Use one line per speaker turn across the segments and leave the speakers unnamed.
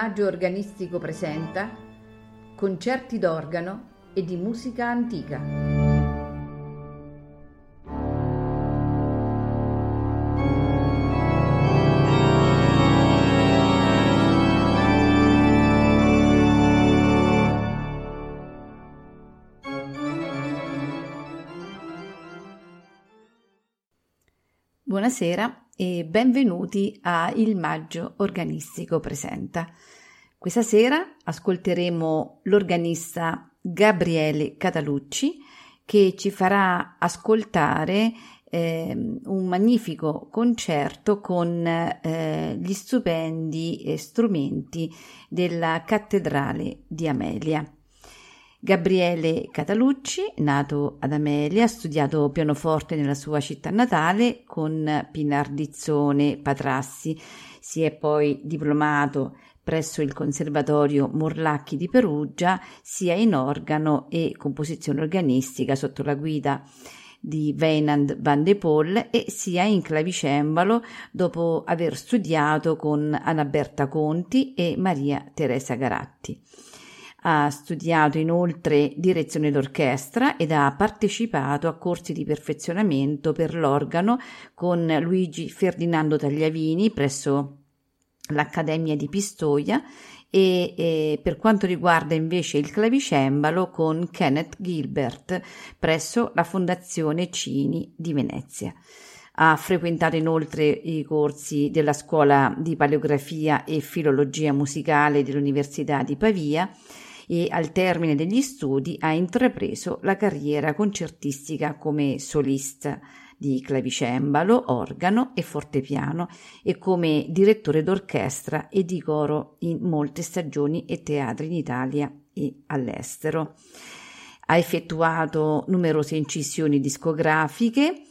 Maggio Organistico presenta concerti d'organo e di musica antica. Buonasera e benvenuti a Il Maggio Organistico Presenta. Questa sera ascolteremo l'organista Gabriele Catalucci che ci farà ascoltare eh, un magnifico concerto con eh, gli stupendi strumenti della Cattedrale di Amelia. Gabriele Catalucci, nato ad Amelia, ha studiato pianoforte nella sua città natale con Pinardizzone Patrassi. Si è poi diplomato presso il Conservatorio Morlacchi di Perugia, sia in organo e composizione organistica sotto la guida di Weinand van de Poel e sia in clavicembalo dopo aver studiato con Anna Berta Conti e Maria Teresa Garatti. Ha studiato inoltre direzione d'orchestra ed ha partecipato a corsi di perfezionamento per l'organo con Luigi Ferdinando Tagliavini presso l'Accademia di Pistoia e, e, per quanto riguarda invece il clavicembalo con Kenneth Gilbert presso la Fondazione Cini di Venezia. Ha frequentato inoltre i corsi della Scuola di Paleografia e Filologia Musicale dell'Università di Pavia e al termine degli studi ha intrapreso la carriera concertistica come solista di clavicembalo, organo e fortepiano e come direttore d'orchestra e di coro in molte stagioni e teatri in Italia e all'estero. Ha effettuato numerose incisioni discografiche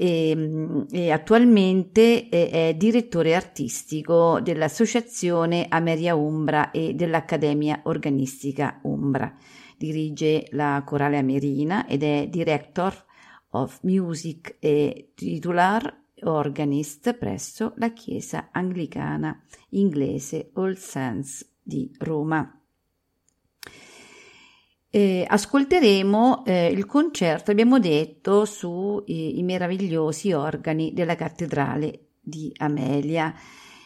e, ehm, e attualmente è, è, direttore artistico dell'Associazione Ameria Umbra e dell'Accademia Organistica Umbra. Dirige la Corale Amerina ed è Director of Music e titular organist presso la Chiesa Anglicana Inglese All Saints di Roma. Eh, ascolteremo eh, il concerto, abbiamo detto, sui i meravigliosi organi della cattedrale di Amelia.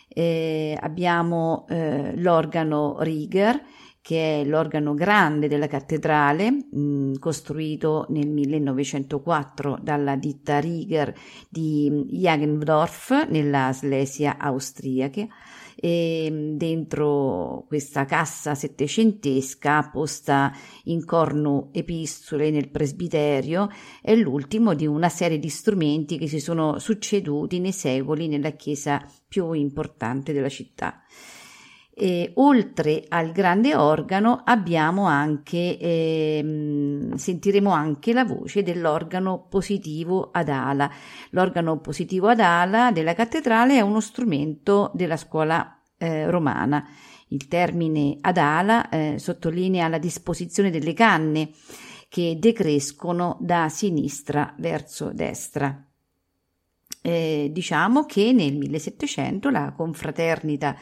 Eh, abbiamo eh, l'organo Rieger, che è l'organo grande della cattedrale, mh, costruito nel 1904 dalla ditta Rieger di Jagendorf nella Slesia austriaca e mm, dentro questa cassa settecentesca posta in corno epistole nel presbiterio è l'ultimo di una serie di strumenti che si sono succeduti nei secoli nella chiesa più importante della città. E, oltre al grande organo abbiamo anche eh, sentiremo anche la voce dell'organo positivo ad ala. L'organo positivo ad ala della cattedrale è uno strumento della scuola eh, romana. Il termine ad ala eh, sottolinea la disposizione delle canne che decrescono da sinistra verso destra. Eh, diciamo che nel 1700 la confraternita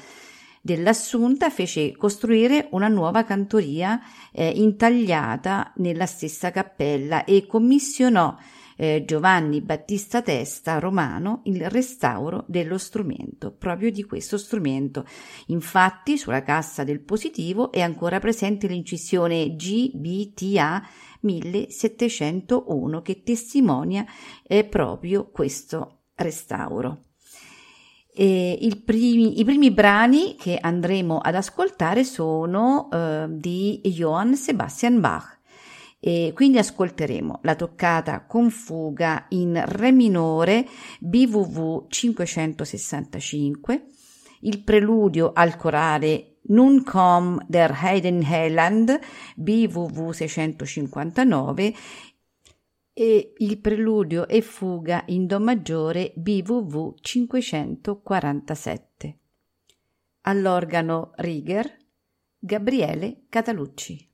dell'Assunta fece costruire una nuova cantoria eh, intagliata nella stessa cappella e commissionò eh, Giovanni Battista Testa romano il restauro dello strumento, proprio di questo strumento. Infatti sulla cassa del positivo è ancora presente l'incisione GBTA 1701 che testimonia eh, proprio questo restauro. Primi, I primi brani che andremo ad ascoltare sono eh, di Johann Sebastian Bach. E quindi ascolteremo la toccata con fuga in Re minore BWV 565, il preludio al corale Nun komm der Heidenheiland BWV 659 e il preludio e fuga in Do maggiore BWV 547. All'organo Rieger Gabriele Catalucci.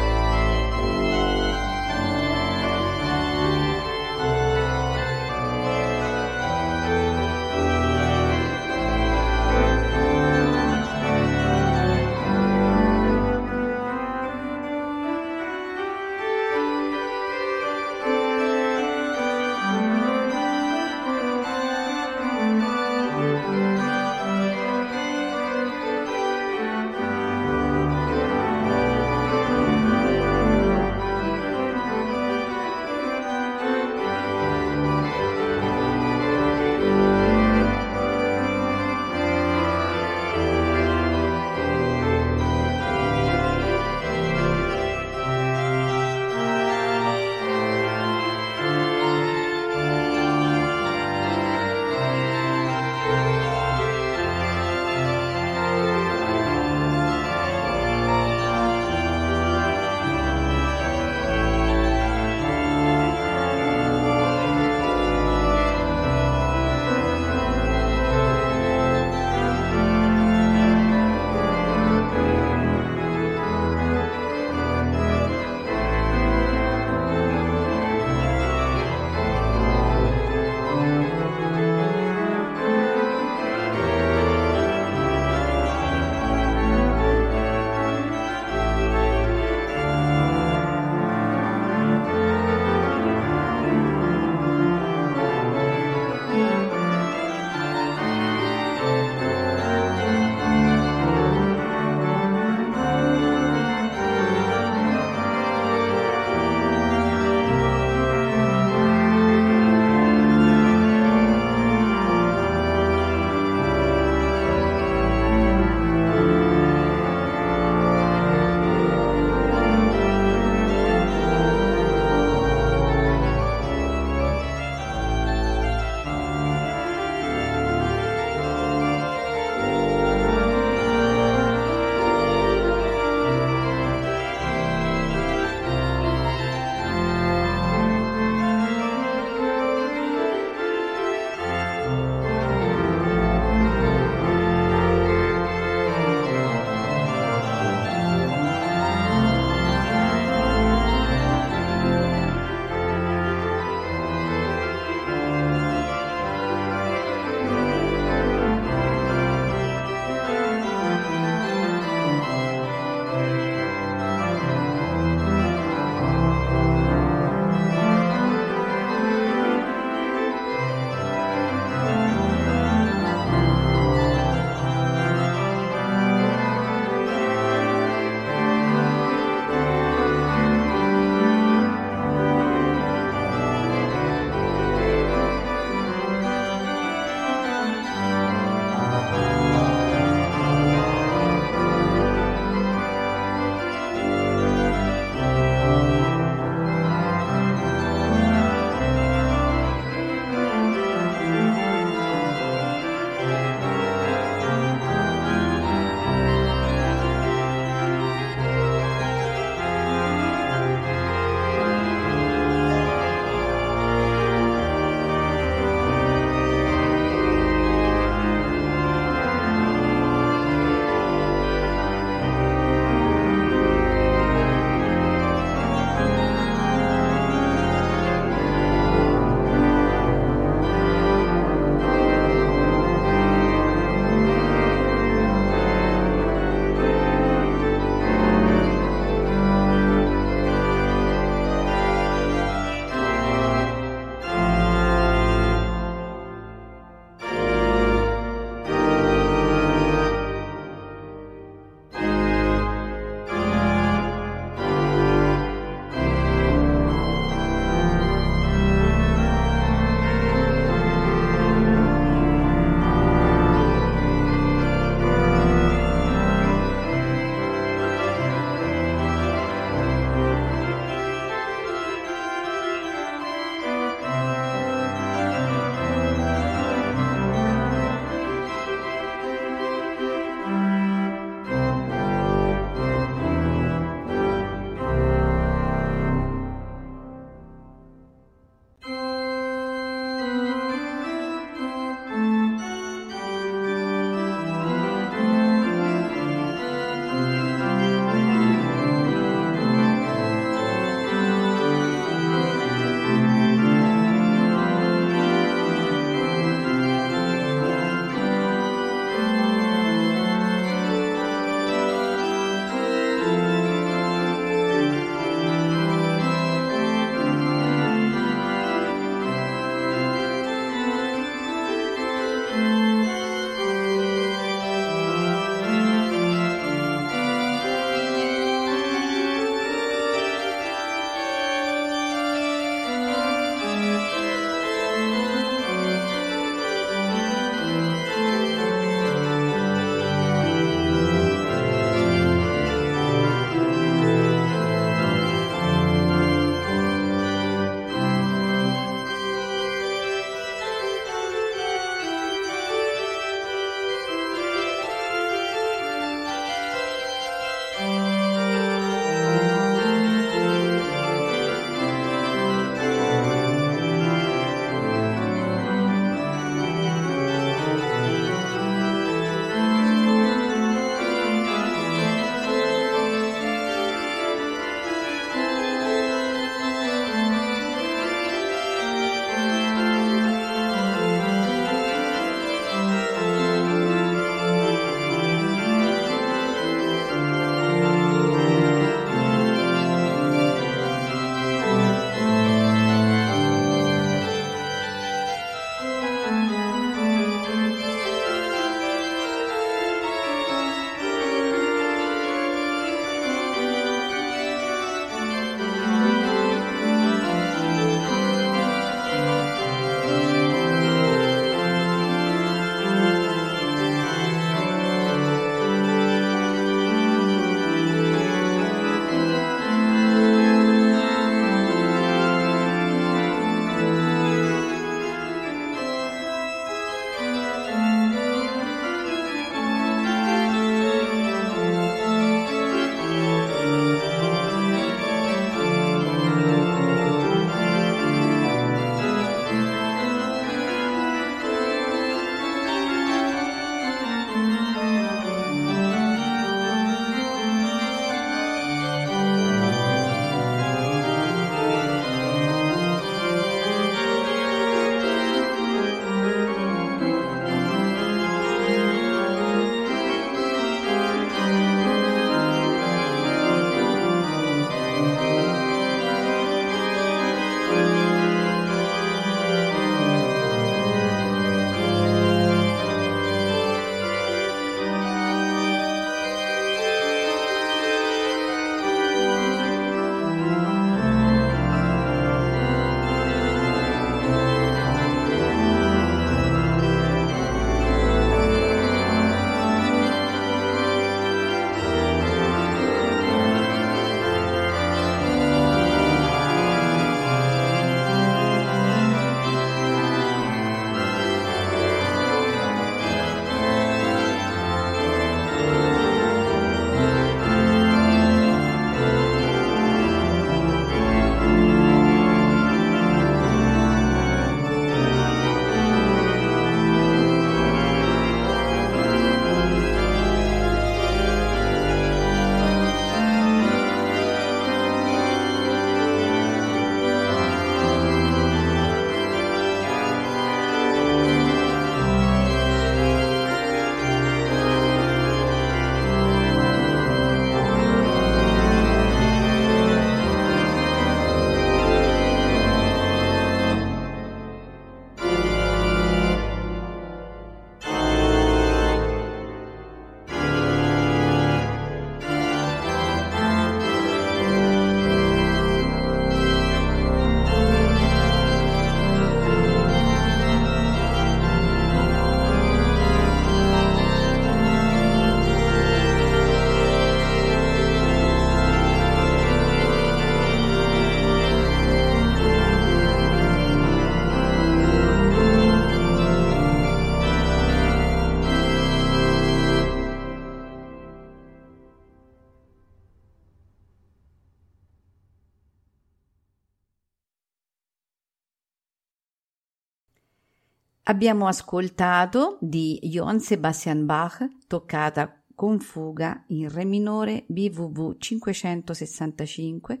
Abbiamo ascoltato di Johann Sebastian Bach, toccata con fuga in Re minore BWV 565,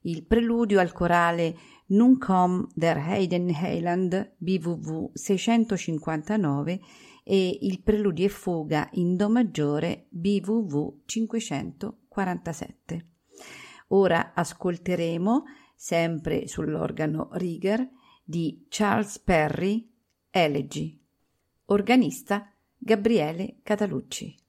il preludio al corale Nun komm der Heiden Heiland BWV 659 e il preludio e fuga in Do maggiore BWV 547. Ora ascolteremo, sempre sull'organo Rieger, di Charles Perry Elegy. Organista Gabriele Catalucci.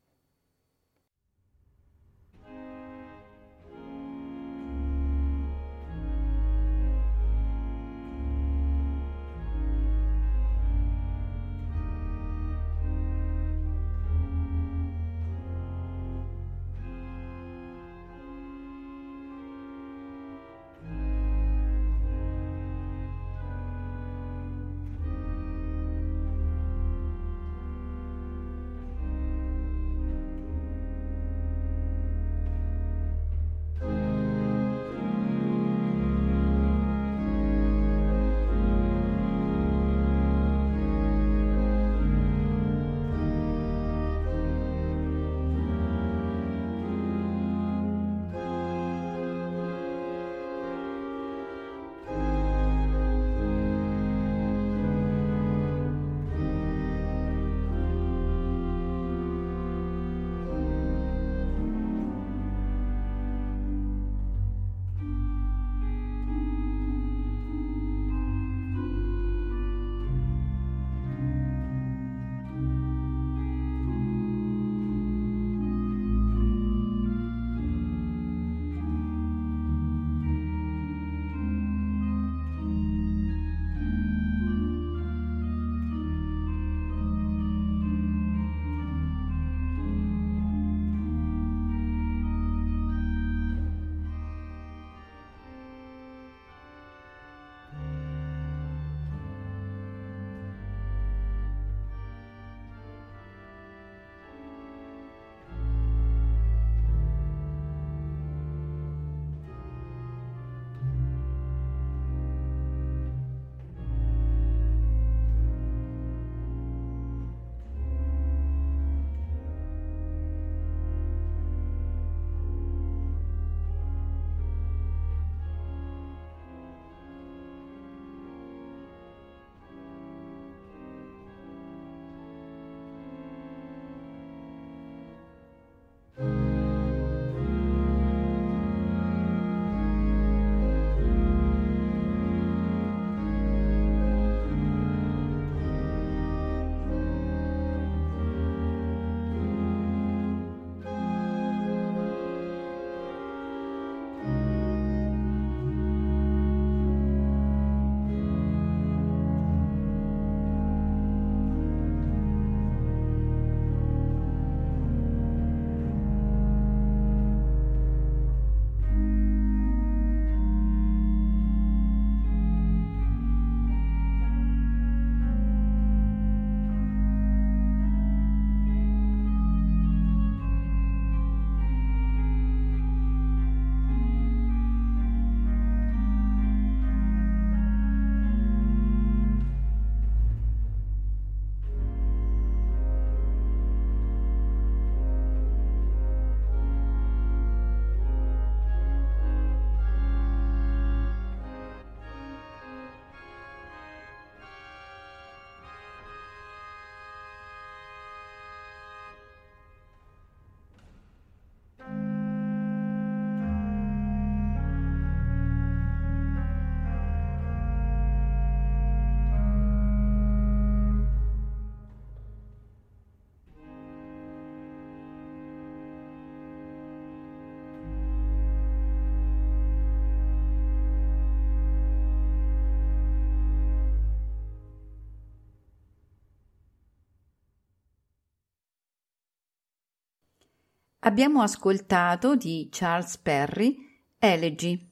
Abbiamo ascoltato di Charles Perry Elegy.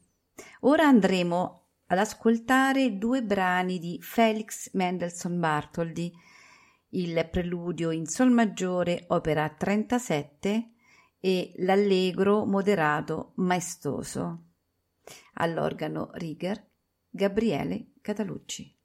Ora andremo ad ascoltare due brani di Felix Mendelssohn Bartholdy, il preludio in Sol maggiore, opera 37, e l'allegro moderato maestoso. All'organo Rieger, Gabriele Catalucci.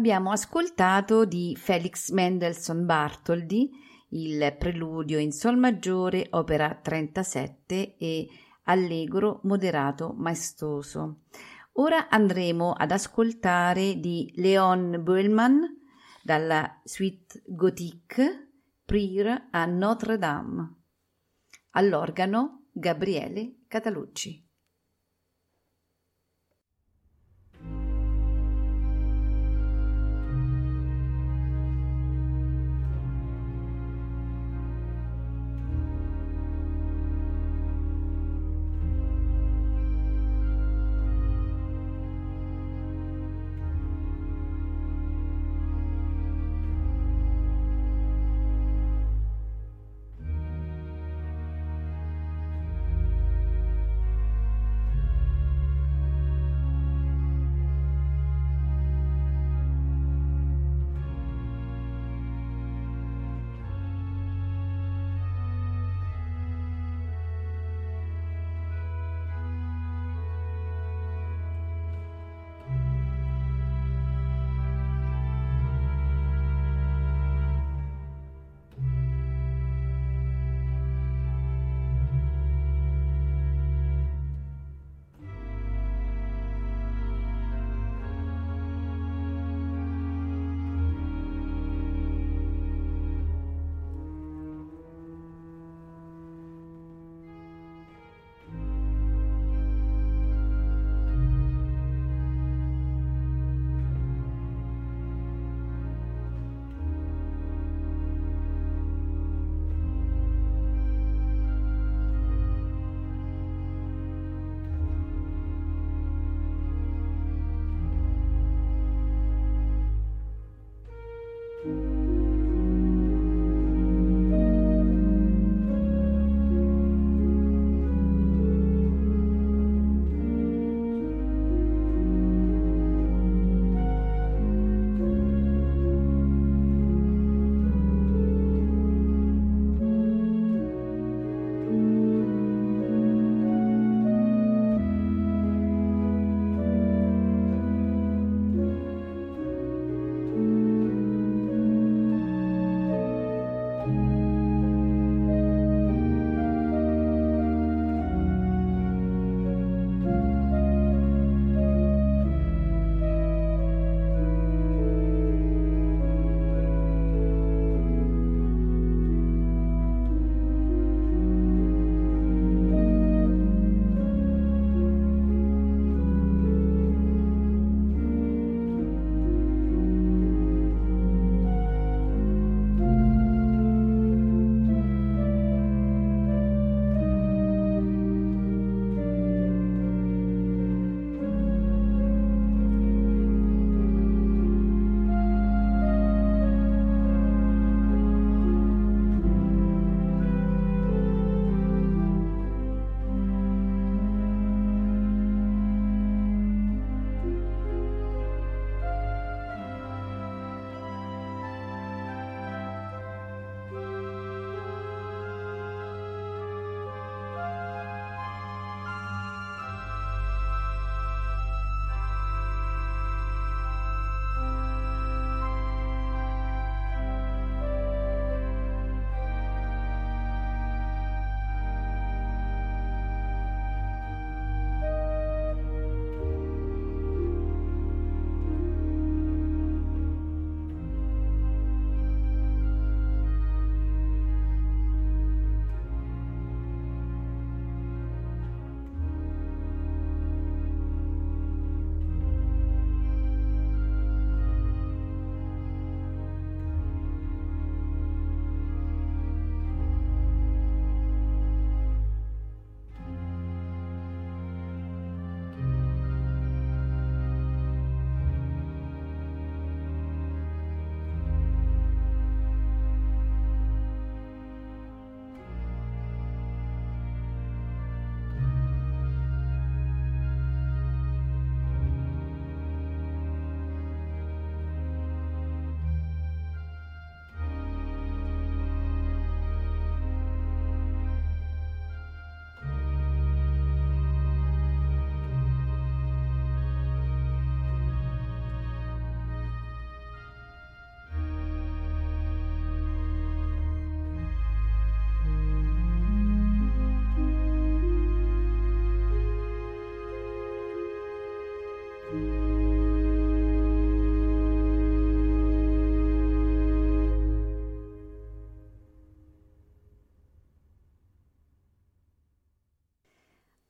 Abbiamo ascoltato di Felix Mendelssohn Bartholdy il preludio in Sol maggiore, opera 37 e allegro moderato maestoso. Ora andremo ad ascoltare di Leon Böhlmann dalla suite gothique Prier a Notre Dame. All'organo Gabriele Catalucci.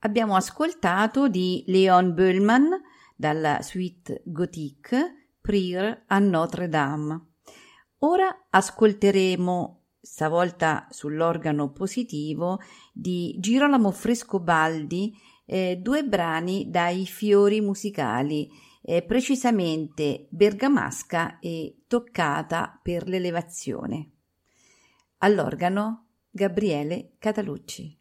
Abbiamo ascoltato di Leon Böllman dalla suite gothique Prier a Notre Dame. Ora ascolteremo, stavolta sull'organo positivo, di Girolamo Frescobaldi eh, due brani dai fiori musicali, eh, precisamente Bergamasca e Toccata per l'elevazione. All'organo Gabriele Catalucci.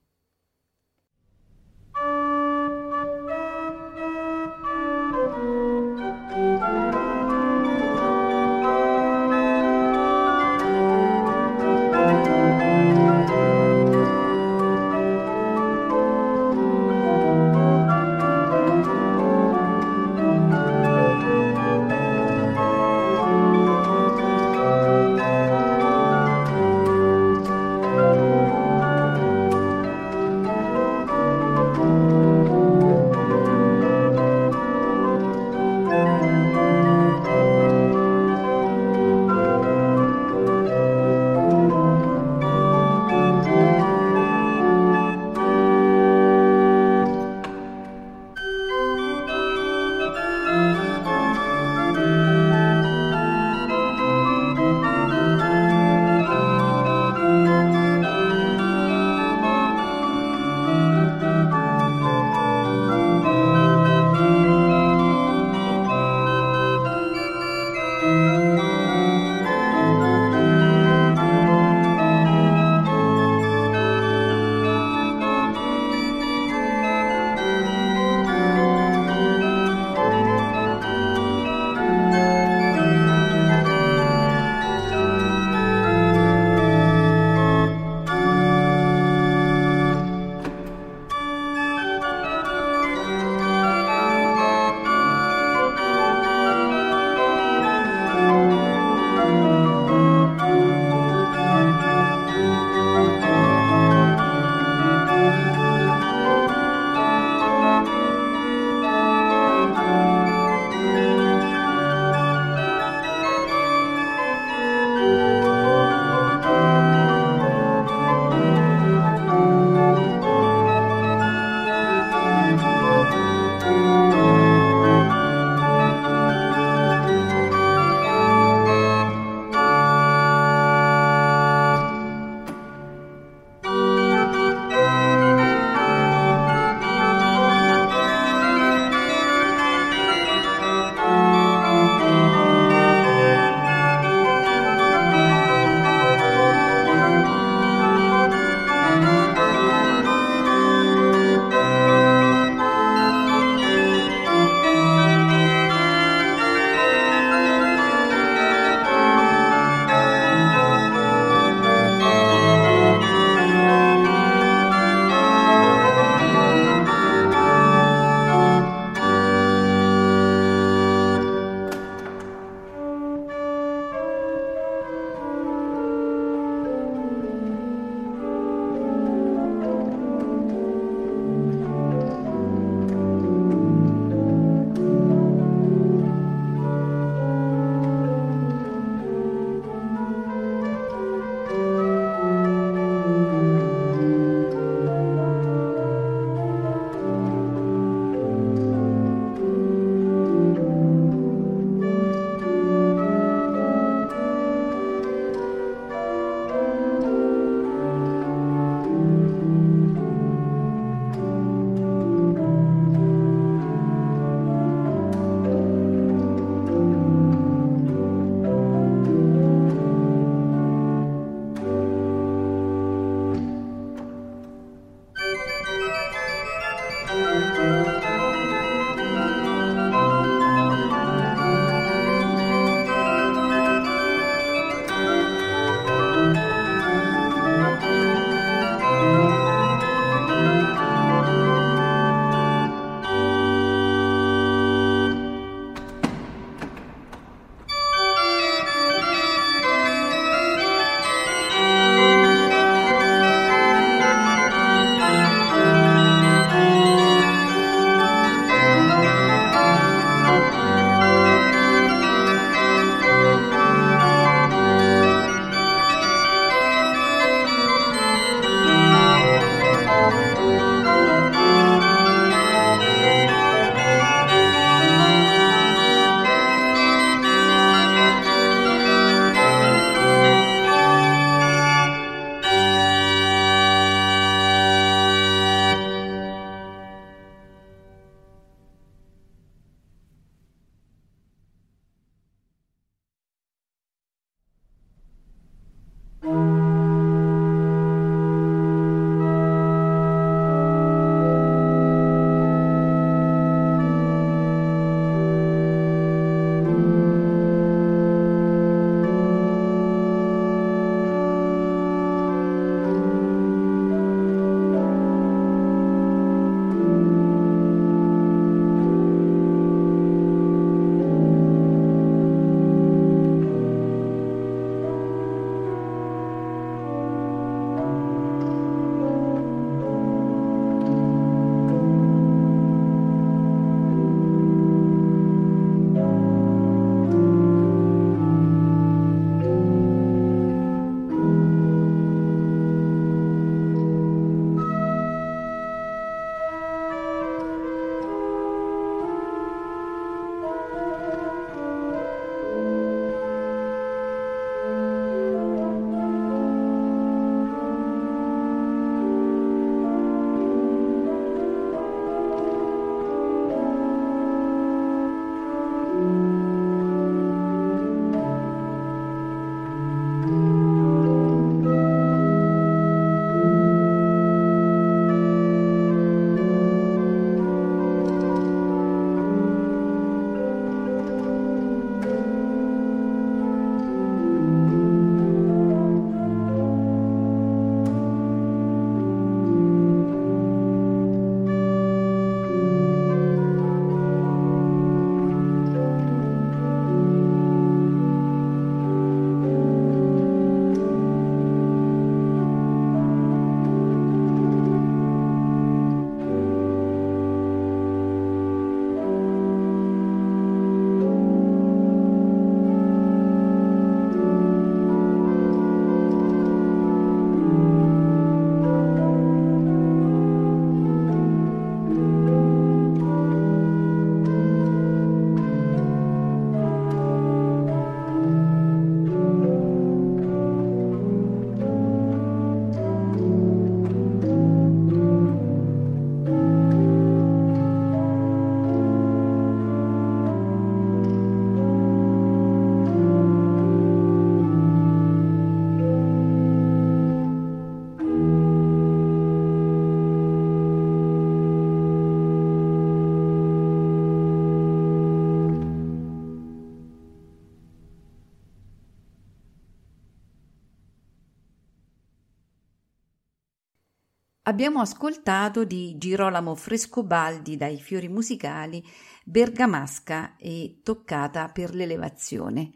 Abbiamo ascoltato di Girolamo Frescobaldi dai fiori musicali Bergamasca e Toccata per l'elevazione.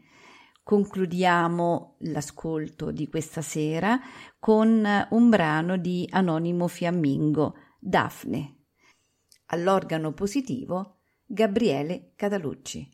Concludiamo l'ascolto di questa sera con un brano di Anonimo Fiammingo, Daphne. All'organo positivo Gabriele Catalucci.